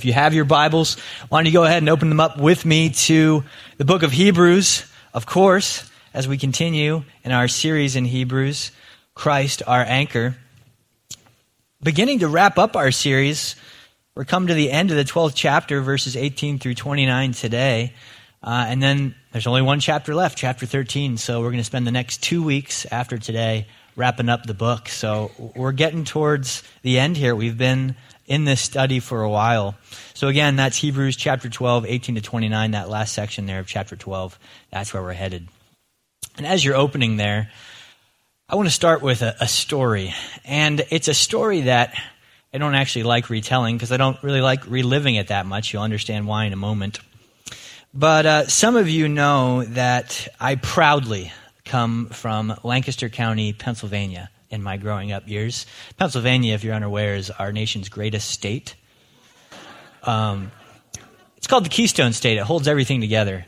If you have your Bibles, why don't you go ahead and open them up with me to the book of Hebrews, of course, as we continue in our series in Hebrews, Christ our anchor. Beginning to wrap up our series, we're come to the end of the 12th chapter, verses 18 through 29 today. Uh, and then there's only one chapter left, chapter 13. So we're going to spend the next two weeks after today wrapping up the book. So we're getting towards the end here. We've been in this study for a while. So again, that's Hebrews chapter 12, 18 to 29, that last section there of chapter 12. That's where we're headed. And as you're opening there, I want to start with a, a story. And it's a story that I don't actually like retelling because I don't really like reliving it that much. You'll understand why in a moment. But uh, some of you know that I proudly come from Lancaster County, Pennsylvania in my growing up years. Pennsylvania, if you're unaware, is our nation's greatest state. Um, it's called the Keystone State. It holds everything together.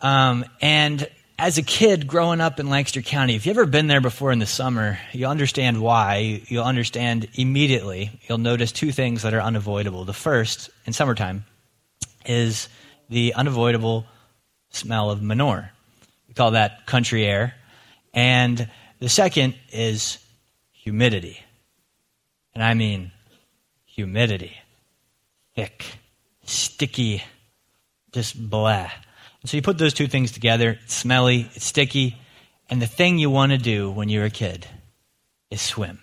Um, and as a kid growing up in Lancaster County, if you've ever been there before in the summer, you'll understand why. You'll understand immediately. You'll notice two things that are unavoidable. The first, in summertime, is the unavoidable smell of manure. We call that country air. And the second is humidity. And I mean humidity. Thick, sticky, just blah. And so you put those two things together it's smelly, it's sticky, and the thing you want to do when you're a kid is swim.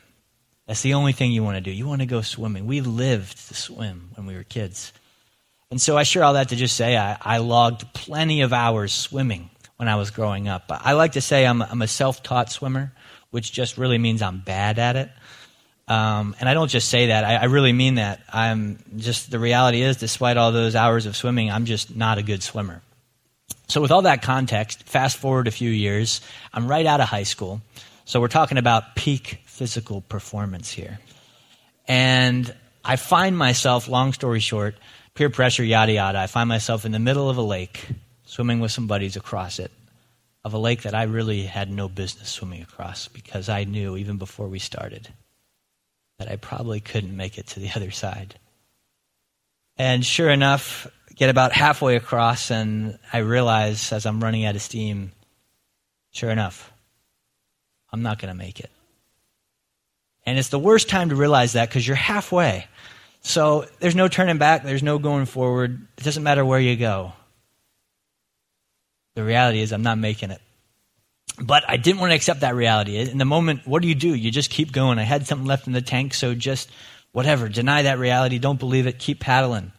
That's the only thing you want to do. You want to go swimming. We lived to swim when we were kids. And so I share all that to just say I, I logged plenty of hours swimming when I was growing up. I like to say I'm, I'm a self taught swimmer, which just really means I'm bad at it. Um, and I don't just say that, I, I, really mean that. I'm just, the reality is, despite all those hours of swimming, I'm just not a good swimmer. So, with all that context, fast forward a few years, I'm right out of high school. So, we're talking about peak physical performance here. And I find myself, long story short, peer pressure, yada, yada, I find myself in the middle of a lake swimming with some buddies across it, of a lake that I really had no business swimming across because I knew even before we started that I probably couldn't make it to the other side. And sure enough, get about halfway across, and I realize as I'm running out of steam, sure enough, I'm not going to make it. And it's the worst time to realize that because you're halfway. So there's no turning back, there's no going forward. It doesn't matter where you go. The reality is, I'm not making it. But I didn't want to accept that reality. In the moment, what do you do? You just keep going. I had something left in the tank, so just whatever. Deny that reality. Don't believe it. Keep paddling.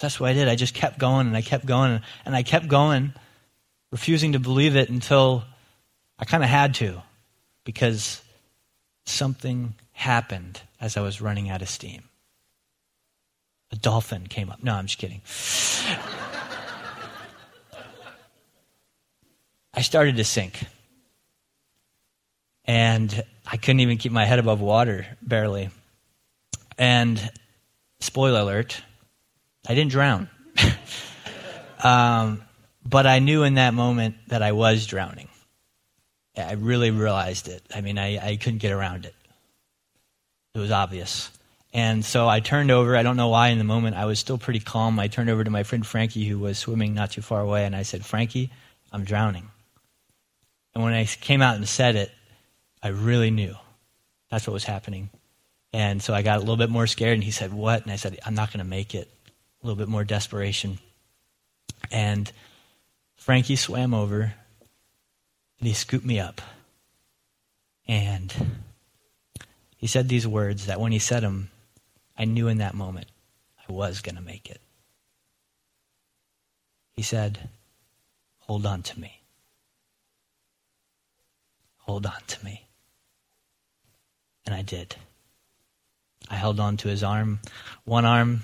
That's what I did. I just kept going and I kept going and I kept going, refusing to believe it until I kind of had to because something happened as I was running out of steam. A dolphin came up. No, I'm just kidding. I started to sink. And I couldn't even keep my head above water, barely. And spoiler alert, I didn't drown. um, but I knew in that moment that I was drowning. I really realized it. I mean, I, I couldn't get around it. It was obvious. And so I turned over. I don't know why in the moment. I was still pretty calm. I turned over to my friend Frankie, who was swimming not too far away, and I said, Frankie, I'm drowning. And when I came out and said it, I really knew that's what was happening. And so I got a little bit more scared, and he said, What? And I said, I'm not going to make it. A little bit more desperation. And Frankie swam over, and he scooped me up. And he said these words that when he said them, I knew in that moment I was going to make it. He said, Hold on to me. Hold on to me. And I did. I held on to his arm, one arm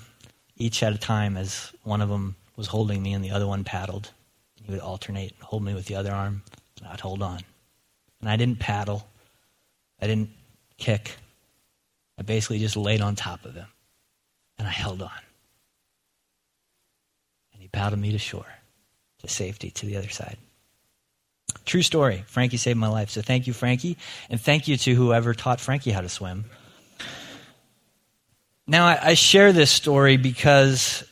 each at a time, as one of them was holding me and the other one paddled. He would alternate and hold me with the other arm, and I'd hold on. And I didn't paddle, I didn't kick. I basically just laid on top of him, and I held on. And he paddled me to shore, to safety, to the other side. True story. Frankie saved my life. So thank you, Frankie. And thank you to whoever taught Frankie how to swim. Now, I, I share this story because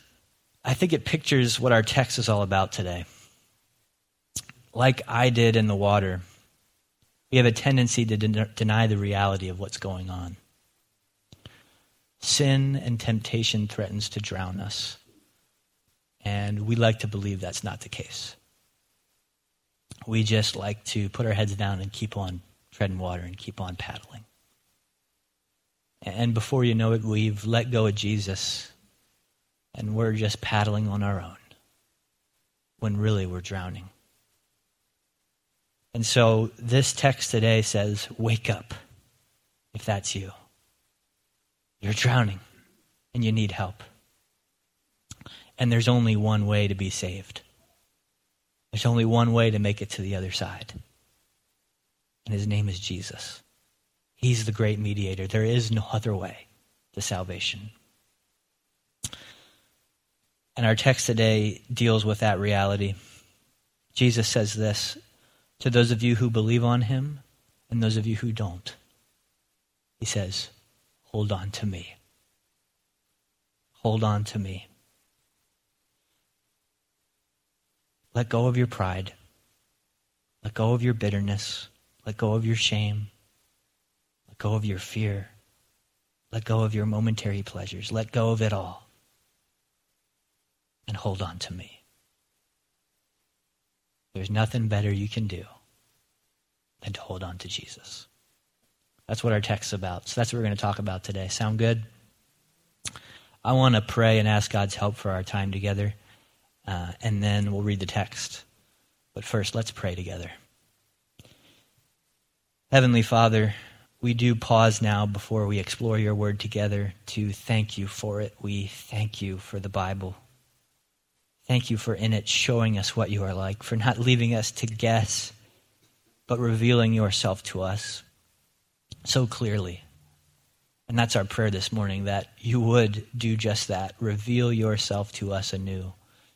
I think it pictures what our text is all about today. Like I did in the water, we have a tendency to den- deny the reality of what's going on. Sin and temptation threatens to drown us. And we like to believe that's not the case. We just like to put our heads down and keep on treading water and keep on paddling. And before you know it, we've let go of Jesus and we're just paddling on our own when really we're drowning. And so this text today says, Wake up if that's you. You're drowning and you need help. And there's only one way to be saved. There's only one way to make it to the other side. And his name is Jesus. He's the great mediator. There is no other way to salvation. And our text today deals with that reality. Jesus says this to those of you who believe on him and those of you who don't. He says, Hold on to me. Hold on to me. Let go of your pride. Let go of your bitterness. Let go of your shame. Let go of your fear. Let go of your momentary pleasures. Let go of it all. And hold on to me. There's nothing better you can do than to hold on to Jesus. That's what our text is about. So that's what we're going to talk about today. Sound good? I want to pray and ask God's help for our time together, uh, and then we'll read the text. But first, let's pray together. Heavenly Father, we do pause now before we explore your word together to thank you for it. We thank you for the Bible. Thank you for in it showing us what you are like, for not leaving us to guess, but revealing yourself to us so clearly. And that's our prayer this morning that you would do just that. Reveal yourself to us anew.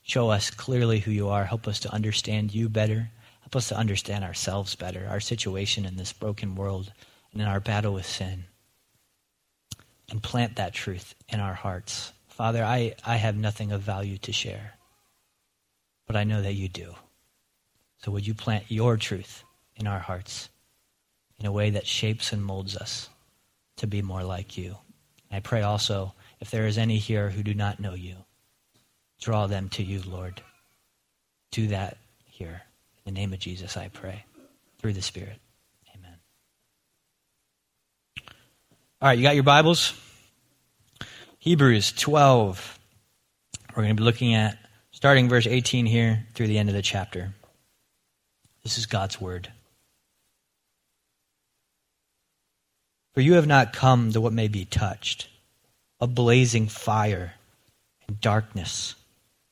Show us clearly who you are. Help us to understand you better. Help us to understand ourselves better, our situation in this broken world and in our battle with sin. And plant that truth in our hearts. Father, I, I have nothing of value to share, but I know that you do. So would you plant your truth in our hearts in a way that shapes and molds us to be more like you? I pray also, if there is any here who do not know you, draw them to you, Lord. Do that here. In the name of Jesus, I pray. Through the Spirit. Amen. All right, you got your Bibles? Hebrews 12. We're going to be looking at starting verse 18 here through the end of the chapter. This is God's Word. For you have not come to what may be touched, a blazing fire and darkness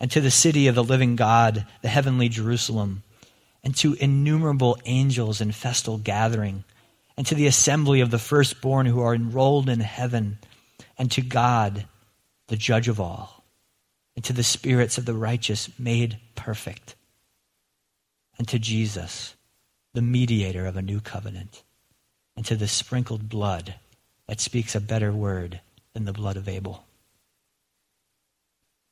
and to the city of the living God, the heavenly Jerusalem, and to innumerable angels in festal gathering, and to the assembly of the firstborn who are enrolled in heaven, and to God, the judge of all, and to the spirits of the righteous made perfect, and to Jesus, the mediator of a new covenant, and to the sprinkled blood that speaks a better word than the blood of Abel.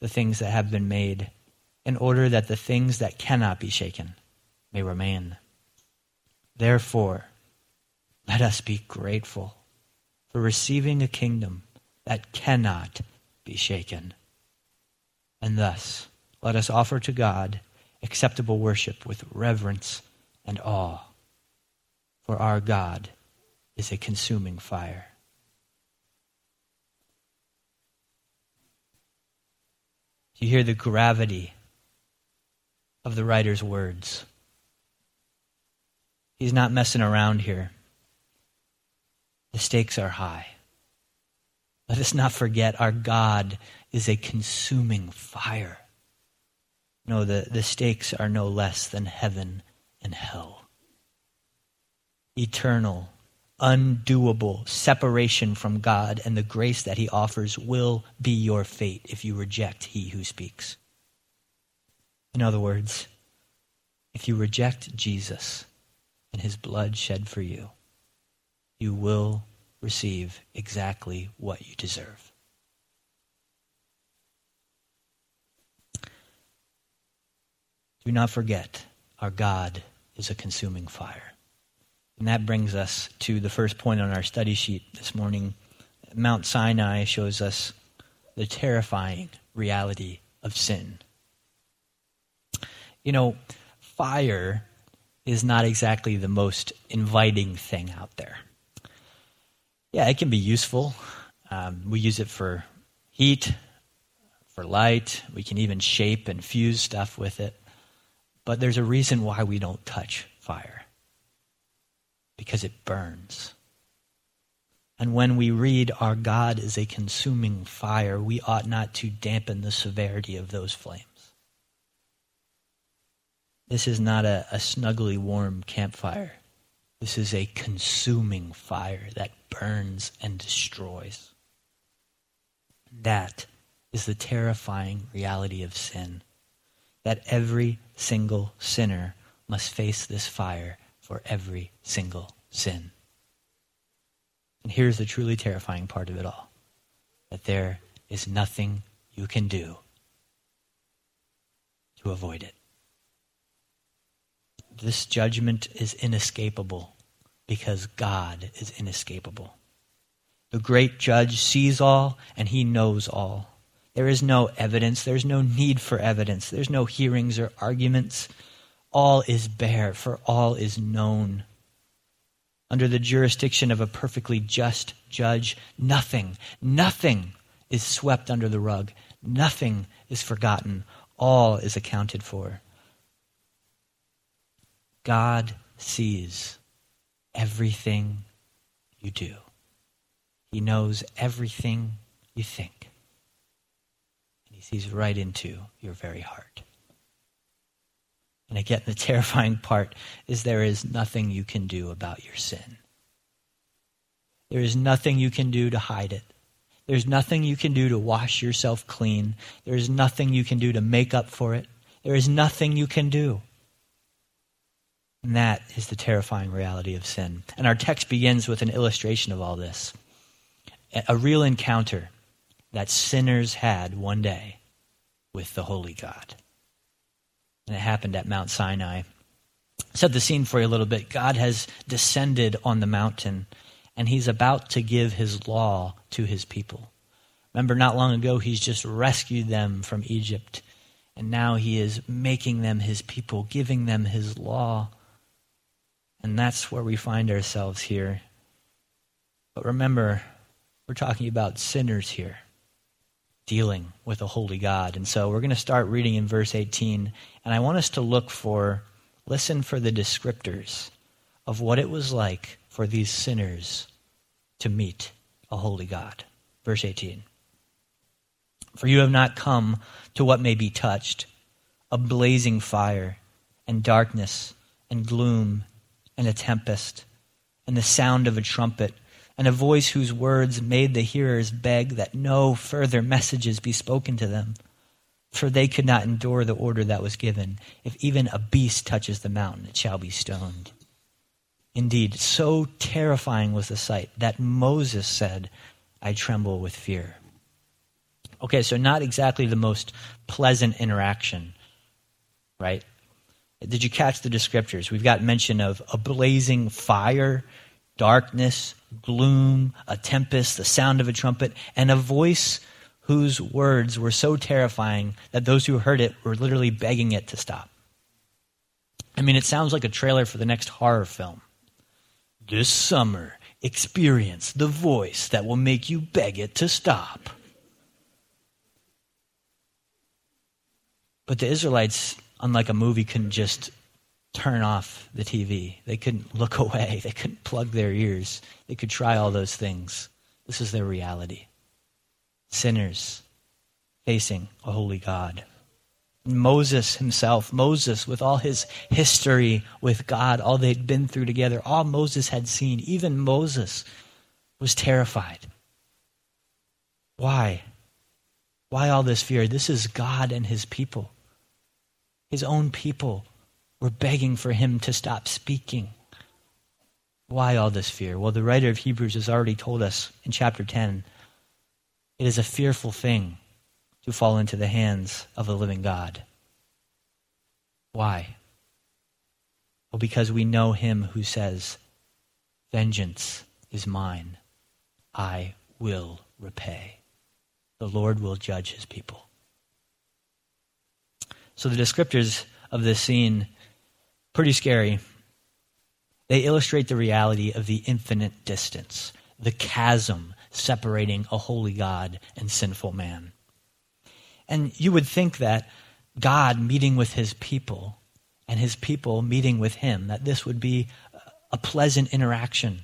the things that have been made, in order that the things that cannot be shaken may remain. Therefore, let us be grateful for receiving a kingdom that cannot be shaken. And thus, let us offer to God acceptable worship with reverence and awe. For our God is a consuming fire. You hear the gravity of the writer's words. He's not messing around here. The stakes are high. Let us not forget our God is a consuming fire. No, the, the stakes are no less than heaven and hell. Eternal, undoable separation from God and the grace that He offers will be your fate if you reject He who speaks. In other words, if you reject Jesus and His blood shed for you, you will receive exactly what you deserve. Do not forget, our God is a consuming fire. And that brings us to the first point on our study sheet this morning. Mount Sinai shows us the terrifying reality of sin. You know, fire is not exactly the most inviting thing out there. Yeah, it can be useful. Um, we use it for heat, for light. We can even shape and fuse stuff with it. But there's a reason why we don't touch fire because it burns. And when we read, Our God is a consuming fire, we ought not to dampen the severity of those flames. This is not a, a snuggly, warm campfire. This is a consuming fire that burns and destroys. That is the terrifying reality of sin. That every single sinner must face this fire for every single sin. And here's the truly terrifying part of it all that there is nothing you can do to avoid it. This judgment is inescapable because God is inescapable. The great judge sees all and he knows all. There is no evidence. There's no need for evidence. There's no hearings or arguments. All is bare, for all is known. Under the jurisdiction of a perfectly just judge, nothing, nothing is swept under the rug. Nothing is forgotten. All is accounted for. God sees everything you do. He knows everything you think. And he sees right into your very heart. And again, the terrifying part is there is nothing you can do about your sin. There is nothing you can do to hide it. There's nothing you can do to wash yourself clean. There is nothing you can do to make up for it. There is nothing you can do. And that is the terrifying reality of sin. And our text begins with an illustration of all this a real encounter that sinners had one day with the Holy God. And it happened at Mount Sinai. Set the scene for you a little bit. God has descended on the mountain, and he's about to give his law to his people. Remember, not long ago, he's just rescued them from Egypt, and now he is making them his people, giving them his law. And that's where we find ourselves here. But remember, we're talking about sinners here dealing with a holy God. And so we're going to start reading in verse 18. And I want us to look for, listen for the descriptors of what it was like for these sinners to meet a holy God. Verse 18. For you have not come to what may be touched, a blazing fire, and darkness, and gloom, and a tempest, and the sound of a trumpet, and a voice whose words made the hearers beg that no further messages be spoken to them. For they could not endure the order that was given. If even a beast touches the mountain, it shall be stoned. Indeed, so terrifying was the sight that Moses said, I tremble with fear. Okay, so not exactly the most pleasant interaction, right? Did you catch the descriptors? We've got mention of a blazing fire, darkness, gloom, a tempest, the sound of a trumpet, and a voice whose words were so terrifying that those who heard it were literally begging it to stop. I mean, it sounds like a trailer for the next horror film. This summer, experience the voice that will make you beg it to stop. But the Israelites, unlike a movie, couldn't just turn off the TV. They couldn't look away. They couldn't plug their ears. They could try all those things. This is their reality. Sinners facing a holy God. Moses himself, Moses, with all his history with God, all they'd been through together, all Moses had seen, even Moses was terrified. Why? Why all this fear? This is God and his people. His own people were begging for him to stop speaking. Why all this fear? Well, the writer of Hebrews has already told us in chapter 10 it is a fearful thing to fall into the hands of the living God. Why? Well, because we know him who says, Vengeance is mine, I will repay. The Lord will judge his people. So the descriptors of this scene, pretty scary. They illustrate the reality of the infinite distance, the chasm separating a holy God and sinful man. And you would think that God meeting with his people and his people meeting with him, that this would be a pleasant interaction.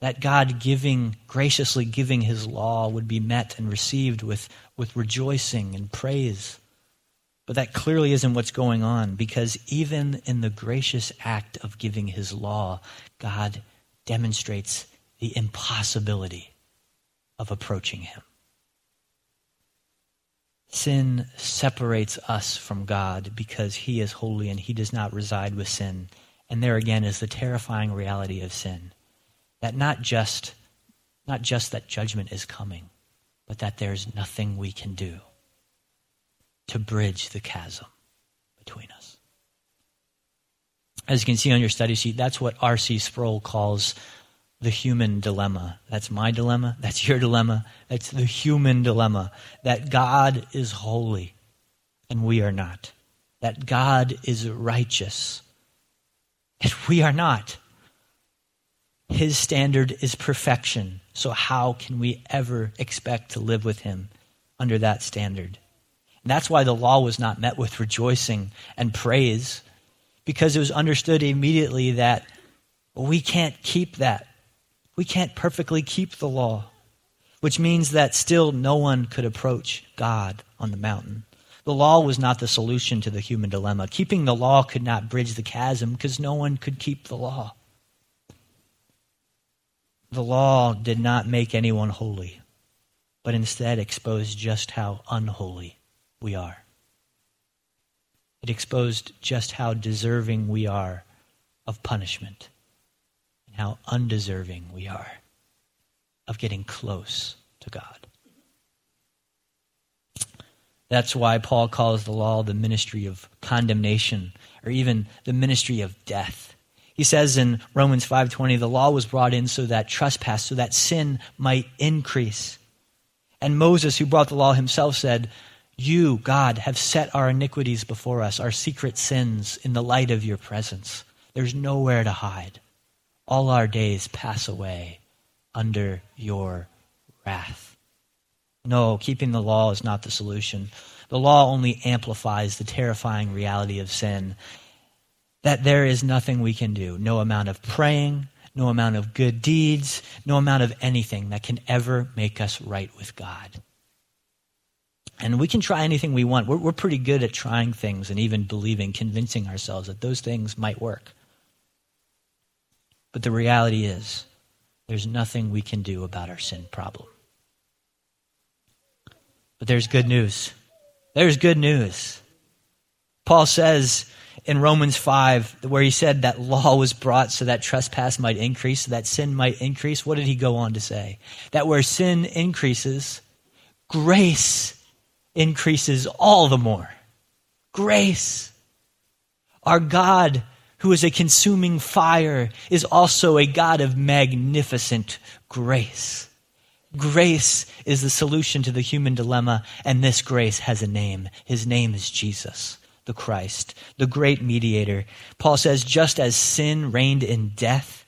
That God giving, graciously giving his law would be met and received with, with rejoicing and praise. But that clearly isn't what's going on because even in the gracious act of giving his law, God demonstrates the impossibility of approaching him. Sin separates us from God because He is holy and He does not reside with sin. And there again is the terrifying reality of sin. That not just, not just that judgment is coming, but that there's nothing we can do to bridge the chasm between us. As you can see on your study sheet, that's what R.C. Sproul calls the human dilemma. That's my dilemma. That's your dilemma. That's the human dilemma. That God is holy and we are not. That God is righteous and we are not. His standard is perfection. So, how can we ever expect to live with Him under that standard? That's why the law was not met with rejoicing and praise, because it was understood immediately that we can't keep that. We can't perfectly keep the law, which means that still no one could approach God on the mountain. The law was not the solution to the human dilemma. Keeping the law could not bridge the chasm because no one could keep the law. The law did not make anyone holy, but instead exposed just how unholy we are. It exposed just how deserving we are of punishment and how undeserving we are of getting close to God. That's why Paul calls the law the ministry of condemnation or even the ministry of death. He says in Romans 5:20 the law was brought in so that trespass so that sin might increase. And Moses who brought the law himself said, "You, God, have set our iniquities before us, our secret sins in the light of your presence. There's nowhere to hide all our days pass away under your wrath. No, keeping the law is not the solution. The law only amplifies the terrifying reality of sin that there is nothing we can do. No amount of praying, no amount of good deeds, no amount of anything that can ever make us right with God. And we can try anything we want. We're, we're pretty good at trying things and even believing, convincing ourselves that those things might work. But the reality is, there's nothing we can do about our sin problem. But there's good news. There's good news. Paul says in Romans 5, where he said that law was brought so that trespass might increase, so that sin might increase, what did he go on to say? That where sin increases, grace increases all the more. Grace. Our God who is a consuming fire, is also a God of magnificent grace. Grace is the solution to the human dilemma, and this grace has a name. His name is Jesus, the Christ, the great mediator. Paul says, just as sin reigned in death,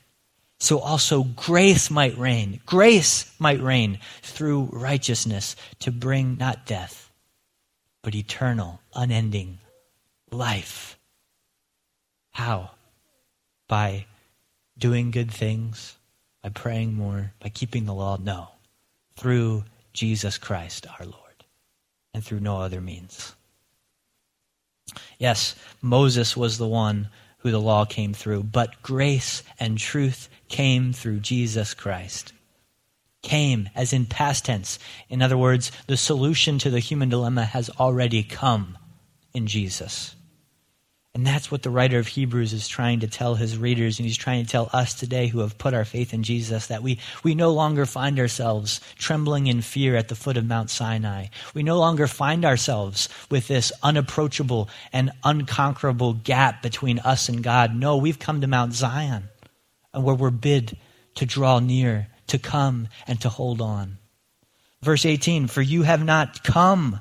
so also grace might reign. Grace might reign through righteousness to bring not death, but eternal, unending life. How? By doing good things, by praying more, by keeping the law? No. Through Jesus Christ our Lord, and through no other means. Yes, Moses was the one who the law came through, but grace and truth came through Jesus Christ. Came as in past tense. In other words, the solution to the human dilemma has already come in Jesus. And that's what the writer of Hebrews is trying to tell his readers, and he's trying to tell us today who have put our faith in Jesus that we, we no longer find ourselves trembling in fear at the foot of Mount Sinai. We no longer find ourselves with this unapproachable and unconquerable gap between us and God. No, we've come to Mount Zion, and where we're bid to draw near, to come, and to hold on. Verse 18, for you have not come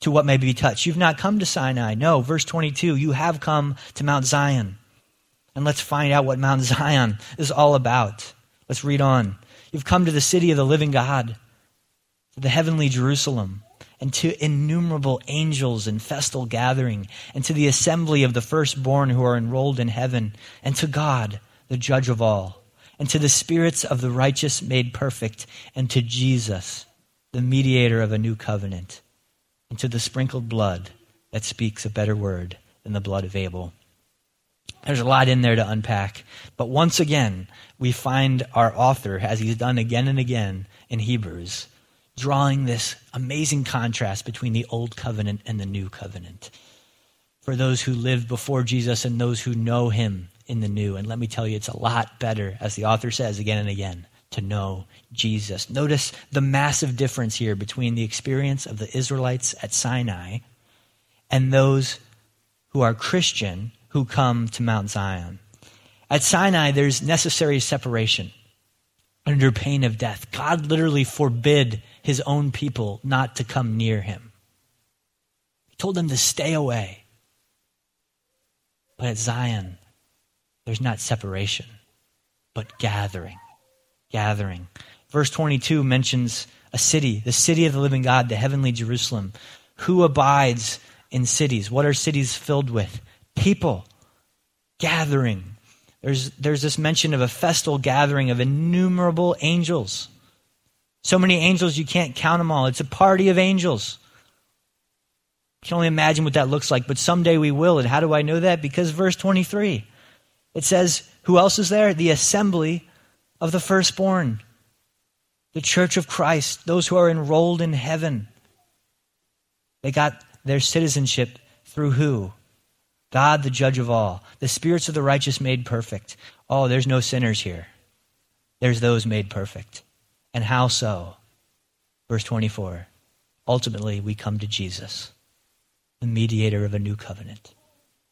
to what may be touched. You've not come to Sinai. No, verse 22, you have come to Mount Zion. And let's find out what Mount Zion is all about. Let's read on. You've come to the city of the living God, to the heavenly Jerusalem, and to innumerable angels in festal gathering, and to the assembly of the firstborn who are enrolled in heaven, and to God, the judge of all, and to the spirits of the righteous made perfect, and to Jesus, the mediator of a new covenant and to the sprinkled blood that speaks a better word than the blood of Abel. There's a lot in there to unpack. But once again, we find our author, as he's done again and again in Hebrews, drawing this amazing contrast between the old covenant and the new covenant. For those who lived before Jesus and those who know him in the new. And let me tell you, it's a lot better, as the author says again and again, to know Jesus. Notice the massive difference here between the experience of the Israelites at Sinai and those who are Christian who come to Mount Zion. At Sinai, there's necessary separation under pain of death. God literally forbid his own people not to come near him. He told them to stay away. But at Zion, there's not separation, but gathering gathering. Verse 22 mentions a city, the city of the living God, the heavenly Jerusalem. Who abides in cities? What are cities filled with? People gathering. There's, there's this mention of a festal gathering of innumerable angels. So many angels, you can't count them all. It's a party of angels. You can only imagine what that looks like, but someday we will. And how do I know that? Because verse 23, it says, Who else is there? The assembly of the firstborn, the church of Christ, those who are enrolled in heaven. They got their citizenship through who? God, the judge of all. The spirits of the righteous made perfect. Oh, there's no sinners here. There's those made perfect. And how so? Verse 24. Ultimately, we come to Jesus, the mediator of a new covenant,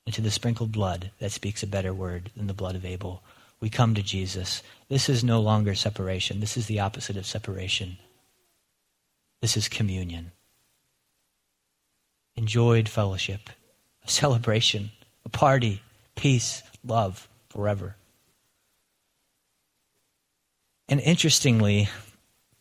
and to the sprinkled blood that speaks a better word than the blood of Abel we come to Jesus. This is no longer separation. This is the opposite of separation. This is communion. Enjoyed fellowship, a celebration, a party, peace, love forever. And interestingly,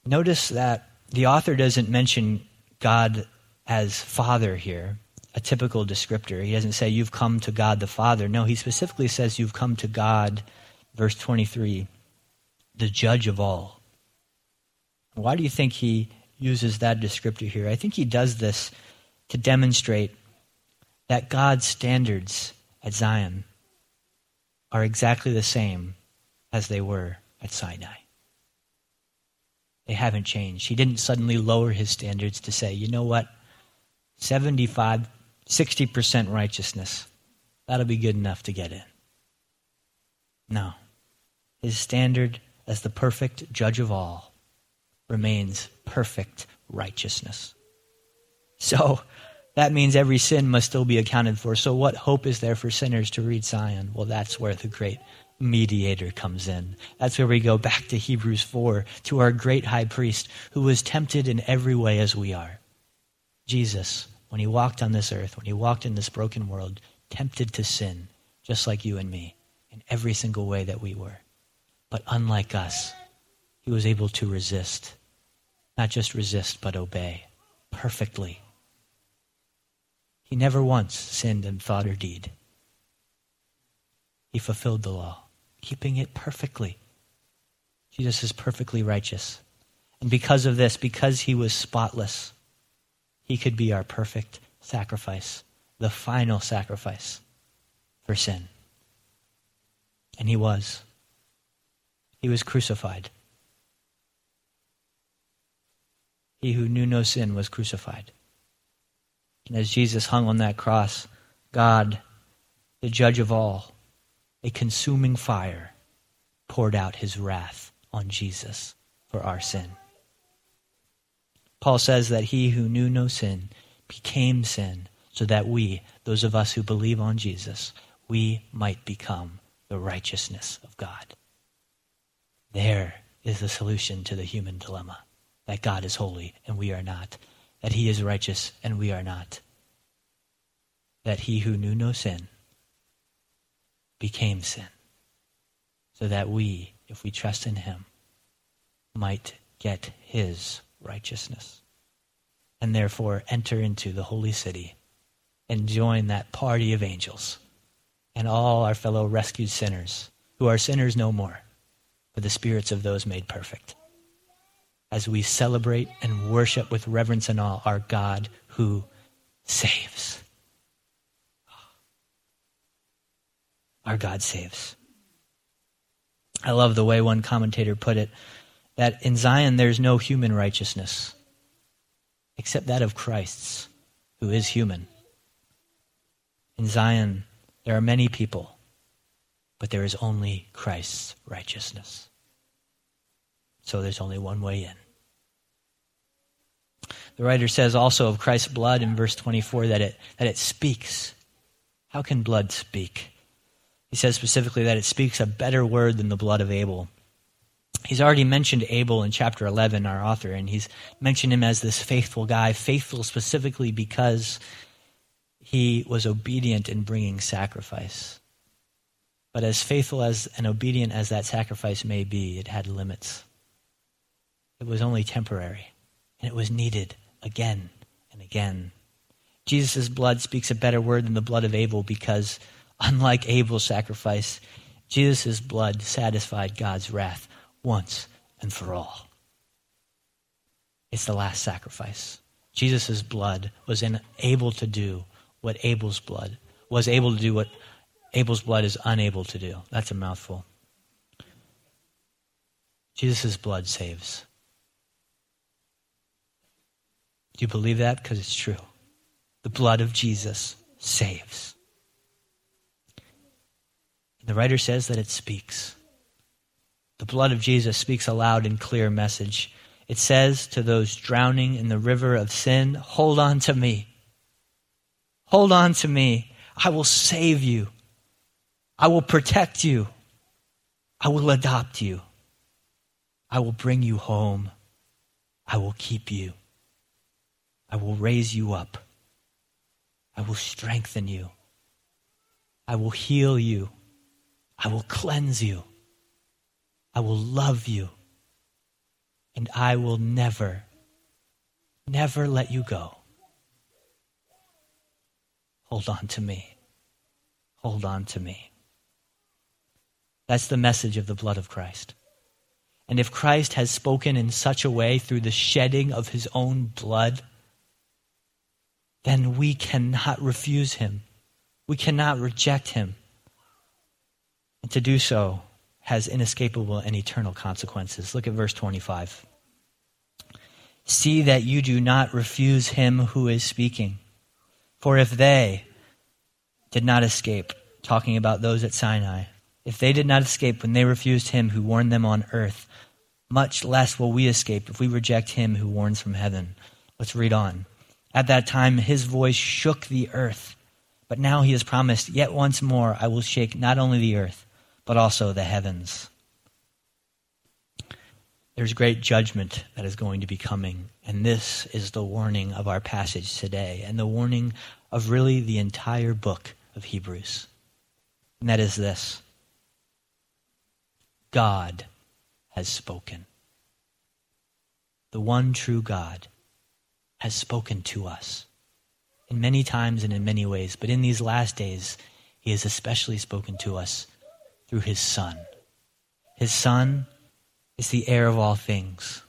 notice that the author doesn't mention God as Father here, a typical descriptor. He doesn't say, You've come to God the Father. No, he specifically says, You've come to God verse 23, the judge of all. Why do you think he uses that descriptor here? I think he does this to demonstrate that God's standards at Zion are exactly the same as they were at Sinai. They haven't changed. He didn't suddenly lower his standards to say, you know what? 75, 60% righteousness. That'll be good enough to get in. No. His standard as the perfect judge of all remains perfect righteousness. So that means every sin must still be accounted for. So, what hope is there for sinners to reach Zion? Well, that's where the great mediator comes in. That's where we go back to Hebrews 4, to our great high priest who was tempted in every way as we are. Jesus, when he walked on this earth, when he walked in this broken world, tempted to sin, just like you and me, in every single way that we were. But unlike us, he was able to resist. Not just resist, but obey perfectly. He never once sinned in thought or deed. He fulfilled the law, keeping it perfectly. Jesus is perfectly righteous. And because of this, because he was spotless, he could be our perfect sacrifice, the final sacrifice for sin. And he was. He was crucified. He who knew no sin was crucified. And as Jesus hung on that cross, God, the judge of all, a consuming fire, poured out his wrath on Jesus for our sin. Paul says that he who knew no sin became sin so that we, those of us who believe on Jesus, we might become the righteousness of God. There is the solution to the human dilemma that God is holy and we are not that he is righteous and we are not. That he who knew no sin became sin, so that we, if we trust in him, might get his righteousness and therefore enter into the holy city and join that party of angels and all our fellow rescued sinners who are sinners no more, but the spirits of those made perfect as we celebrate and worship with reverence and awe our God who saves. Our God saves. I love the way one commentator put it that in Zion there's no human righteousness except that of Christ's, who is human. In Zion there are many people, but there is only Christ's righteousness. So there's only one way in. The writer says also of Christ's blood in verse 24 that it, that it speaks. How can blood speak? He says specifically that it speaks a better word than the blood of Abel. He's already mentioned Abel in chapter 11, our author, and he's mentioned him as this faithful guy, faithful specifically because he was obedient in bringing sacrifice. But as faithful as and obedient as that sacrifice may be, it had limits. It was only temporary, and it was needed again and again. Jesus' blood speaks a better word than the blood of Abel because, unlike Abel's sacrifice, Jesus' blood satisfied God's wrath once and for all. It's the last sacrifice. Jesus' blood was able to do what Abel's blood was able to do what Abel's blood is unable to do. That's a mouthful. Jesus' blood saves. Do you believe that? Because it's true. The blood of Jesus saves. The writer says that it speaks. The blood of Jesus speaks a loud and clear message. It says to those drowning in the river of sin, Hold on to me. Hold on to me. I will save you. I will protect you. I will adopt you. I will bring you home. I will keep you. I will raise you up. I will strengthen you. I will heal you. I will cleanse you. I will love you. And I will never, never let you go. Hold on to me. Hold on to me. That's the message of the blood of Christ. And if Christ has spoken in such a way through the shedding of his own blood, then we cannot refuse him. We cannot reject him. And to do so has inescapable and eternal consequences. Look at verse 25. See that you do not refuse him who is speaking. For if they did not escape, talking about those at Sinai, if they did not escape when they refused him who warned them on earth, much less will we escape if we reject him who warns from heaven. Let's read on. At that time, his voice shook the earth. But now he has promised, Yet once more I will shake not only the earth, but also the heavens. There's great judgment that is going to be coming, and this is the warning of our passage today, and the warning of really the entire book of Hebrews. And that is this God has spoken. The one true God has spoken to us in many times and in many ways, but in these last days, he has especially spoken to us through his Son. His Son is the heir of all things,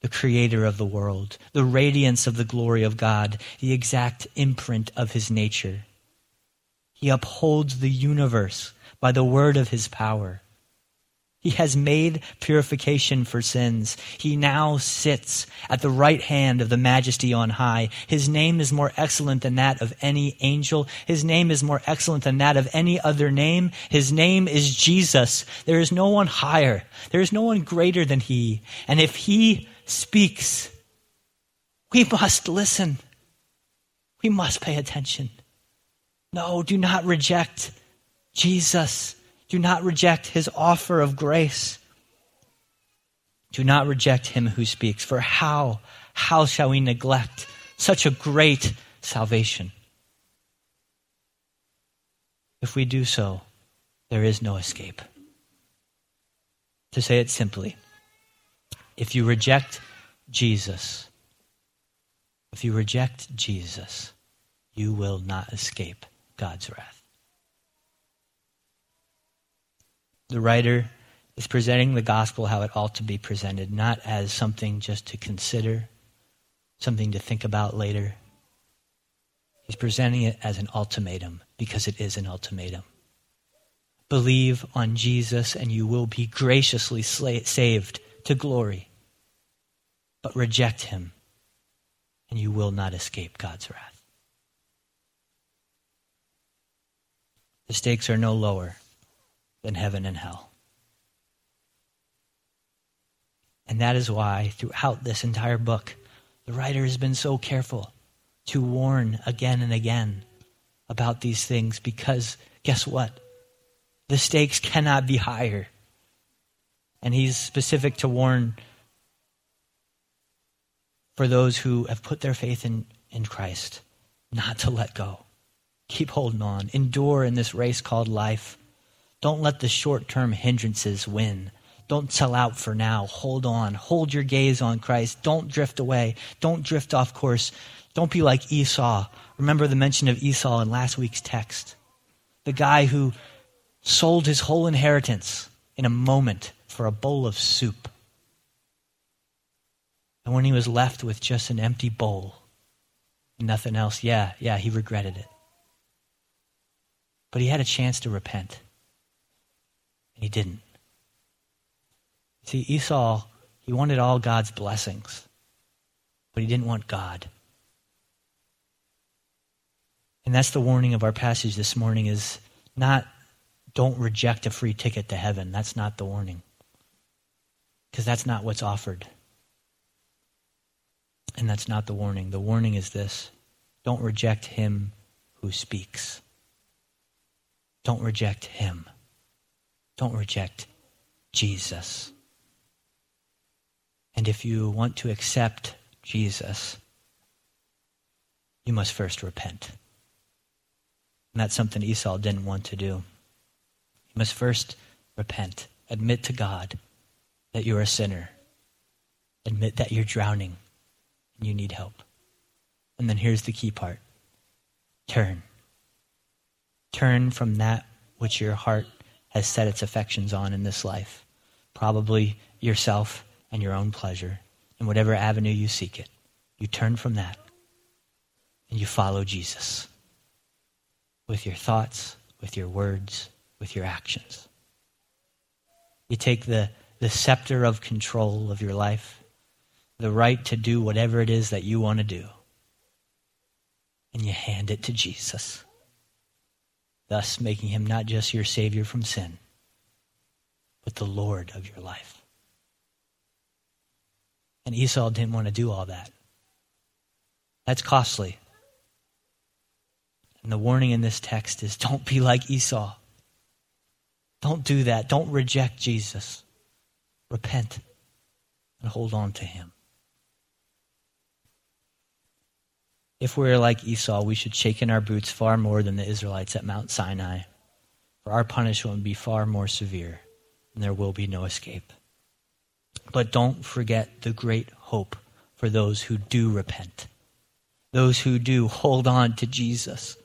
the creator of the world, the radiance of the glory of God, the exact imprint of his nature. He upholds the universe by the word of his power. He has made purification for sins. He now sits at the right hand of the majesty on high. His name is more excellent than that of any angel. His name is more excellent than that of any other name. His name is Jesus. There is no one higher. There is no one greater than he. And if he speaks, we must listen. We must pay attention. No, do not reject Jesus. Do not reject his offer of grace. Do not reject him who speaks. For how, how shall we neglect such a great salvation? If we do so, there is no escape. To say it simply, if you reject Jesus, if you reject Jesus, you will not escape God's wrath. The writer is presenting the gospel how it ought to be presented, not as something just to consider, something to think about later. He's presenting it as an ultimatum because it is an ultimatum. Believe on Jesus and you will be graciously saved to glory. But reject him and you will not escape God's wrath. The stakes are no lower than heaven and hell. And that is why, throughout this entire book, the writer has been so careful to warn again and again about these things because guess what? The stakes cannot be higher. And he's specific to warn for those who have put their faith in, in Christ not to let go. Keep holding on. Endure in this race called life. Don't let the short term hindrances win. Don't sell out for now. Hold on. Hold your gaze on Christ. Don't drift away. Don't drift off course. Don't be like Esau. Remember the mention of Esau in last week's text. The guy who sold his whole inheritance in a moment for a bowl of soup. And when he was left with just an empty bowl, nothing else, yeah, yeah, he regretted it. But he had a chance to repent. And he didn't. See, Esau, he wanted all God's blessings, but he didn't want God. And that's the warning of our passage this morning is not don't reject a free ticket to heaven. That's not the warning. Because that's not what's offered. And that's not the warning. The warning is this don't reject him who speaks. Don't reject him. Don't reject Jesus. And if you want to accept Jesus, you must first repent. And that's something Esau didn't want to do. You must first repent, admit to God that you're a sinner, admit that you're drowning and you need help. And then here's the key part turn. Turn from that which your heart has set its affections on in this life. Probably yourself and your own pleasure, in whatever avenue you seek it. You turn from that and you follow Jesus with your thoughts, with your words, with your actions. You take the, the scepter of control of your life, the right to do whatever it is that you want to do, and you hand it to Jesus thus making him not just your Savior from sin, but the Lord of your life. And Esau didn't want to do all that. That's costly. And the warning in this text is don't be like Esau. Don't do that. Don't reject Jesus. Repent and hold on to him. If we're like Esau, we should shake in our boots far more than the Israelites at Mount Sinai. For our punishment will be far more severe, and there will be no escape. But don't forget the great hope for those who do repent, those who do hold on to Jesus,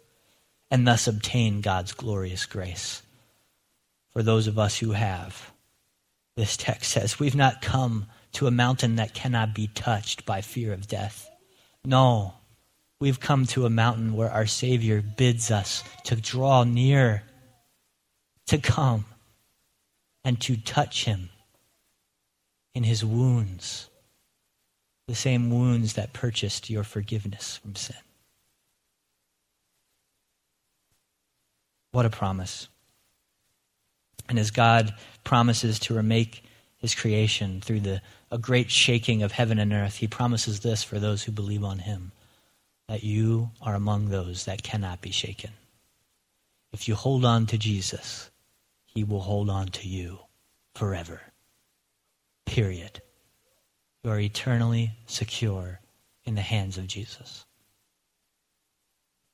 and thus obtain God's glorious grace. For those of us who have, this text says, we've not come to a mountain that cannot be touched by fear of death. No, we've come to a mountain where our Savior bids us to draw near, to come, and to touch Him in His wounds, the same wounds that purchased your forgiveness from sin. What a promise. And as God promises to remake his creation through the, a great shaking of heaven and earth, he promises this for those who believe on him that you are among those that cannot be shaken. If you hold on to Jesus, he will hold on to you forever. Period. You are eternally secure in the hands of Jesus.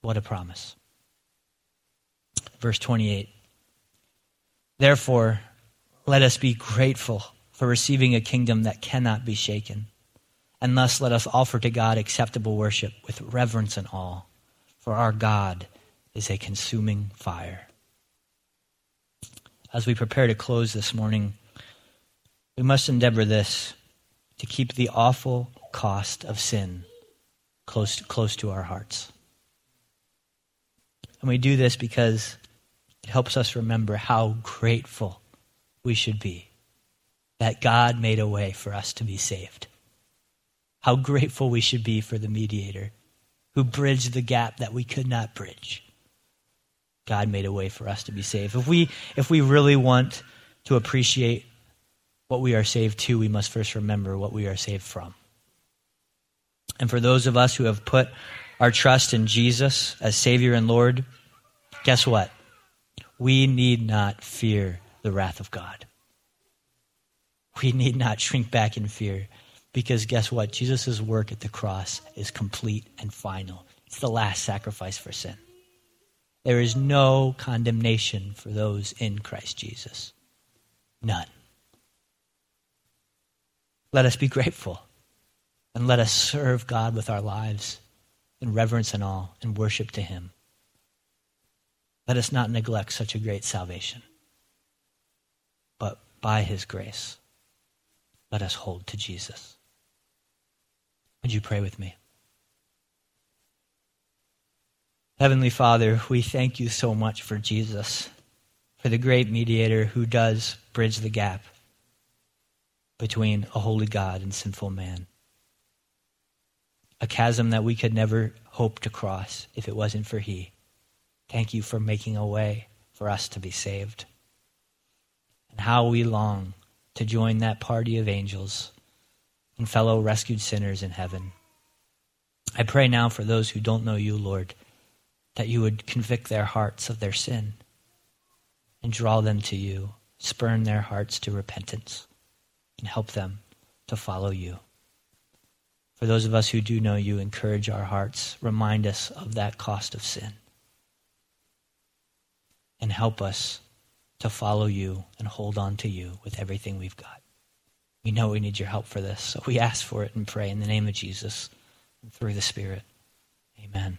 What a promise. Verse 28. Therefore, let us be grateful for receiving a kingdom that cannot be shaken. And thus let us offer to God acceptable worship with reverence and awe, for our God is a consuming fire. As we prepare to close this morning, we must endeavor this to keep the awful cost of sin close close to our hearts. And we do this because it helps us remember how grateful we should be that God made a way for us to be saved. How grateful we should be for the mediator who bridged the gap that we could not bridge. God made a way for us to be saved. If we, if we really want to appreciate what we are saved to, we must first remember what we are saved from. And for those of us who have put our trust in Jesus as Savior and Lord, guess what? We need not fear the wrath of God. We need not shrink back in fear because guess what? Jesus' work at the cross is complete and final. It's the last sacrifice for sin. There is no condemnation for those in Christ Jesus. None. Let us be grateful and let us serve God with our lives in reverence and awe and worship to Him. Let us not neglect such a great salvation, but by His grace, let us hold to Jesus. Would you pray with me? Heavenly Father, we thank you so much for Jesus, for the great mediator who does bridge the gap between a holy God and sinful man. A chasm that we could never hope to cross if it wasn't for He. Thank you for making a way for us to be saved. And how we long to join that party of angels and fellow rescued sinners in heaven. I pray now for those who don't know you, Lord, that you would convict their hearts of their sin and draw them to you, spurn their hearts to repentance, and help them to follow you. For those of us who do know you, encourage our hearts, remind us of that cost of sin and help us to follow you and hold on to you with everything we've got. We know we need your help for this, so we ask for it and pray in the name of Jesus and through the Spirit. Amen.